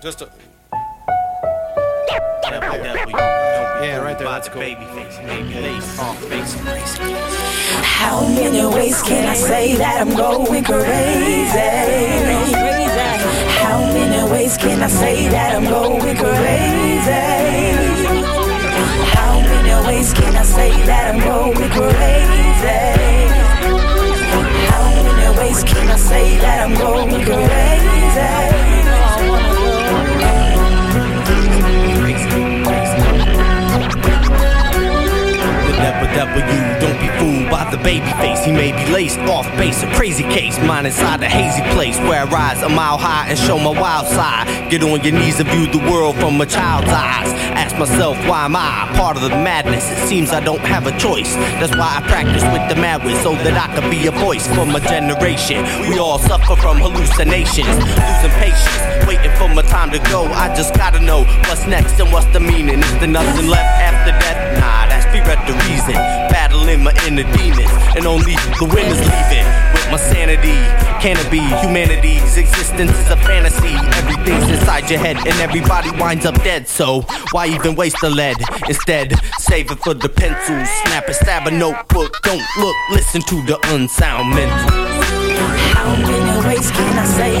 Just a. Yeah, right there. That's cool. Baby face, baby lace, off face, How many ways can I say that I'm going crazy? How many ways can I say that I'm going crazy? Fooled by the baby face. He may be laced off base, a crazy case. Mine inside the hazy place where I rise a mile high and show my wild side. Get on your knees and view the world from a child's eyes. Ask myself, why am I part of the madness? It seems I don't have a choice. That's why I practice with the madness so that I can be a voice for my generation. We all suffer from hallucinations, losing patience, waiting for my time to go. I just gotta know what's next and what's the meaning. Is there nothing left after death? Nah, that's be read the reason. Battling my inner demons, and only the winners leaving with my sanity. Can it be humanity's existence is a fantasy? Everything's inside your head, and everybody winds up dead. So why even waste the lead? Instead, save it for the pencil. Snap and stab a notebook. Don't look, listen to the unsound mental. How many ways can I say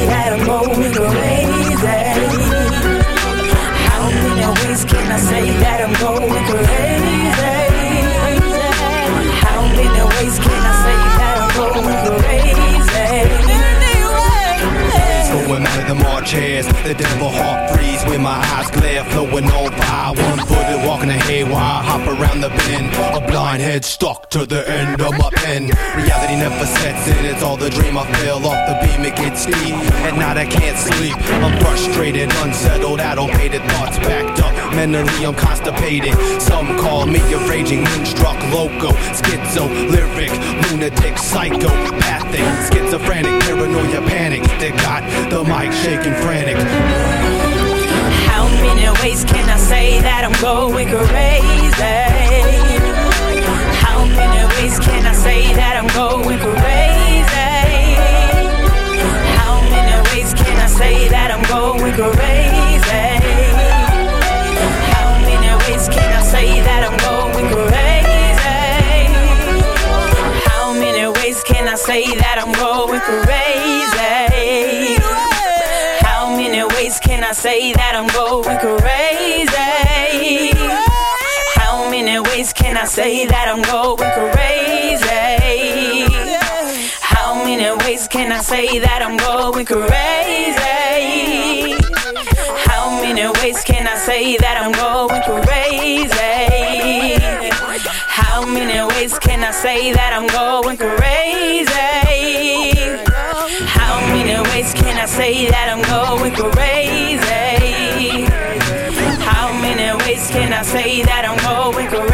of the devil heart freeze with my eyes glare, flowing on by. One footed, walking a haywire, hop around the bend. A blind head stuck to the end of my pen. Reality never sets in, it's all the dream. I fell off the beam, it gets steep. At night I can't sleep. I'm frustrated, unsettled, addlepated, thoughts backed up. Mentally I'm constipated. Some call me a raging moonstruck loco, schizo, lyric, lunatic, psychopathic, schizophrenic, paranoia, panic. They got the mic shaking frantic. How many going crazy? How many ways can I say that I'm going crazy? How many ways can I say that I'm going crazy? How many ways can I say that I'm going crazy? How many ways can I say that I'm going crazy? Many ways can I say that I'm going crazy? How many ways can I say that I'm going crazy? How many ways can I say that I'm going crazy? How many ways can I say that I'm going crazy? How many ways can I say that I'm going crazy? How many ways can I say that I'm going crazy? How many ways can I say that I'm going crazy?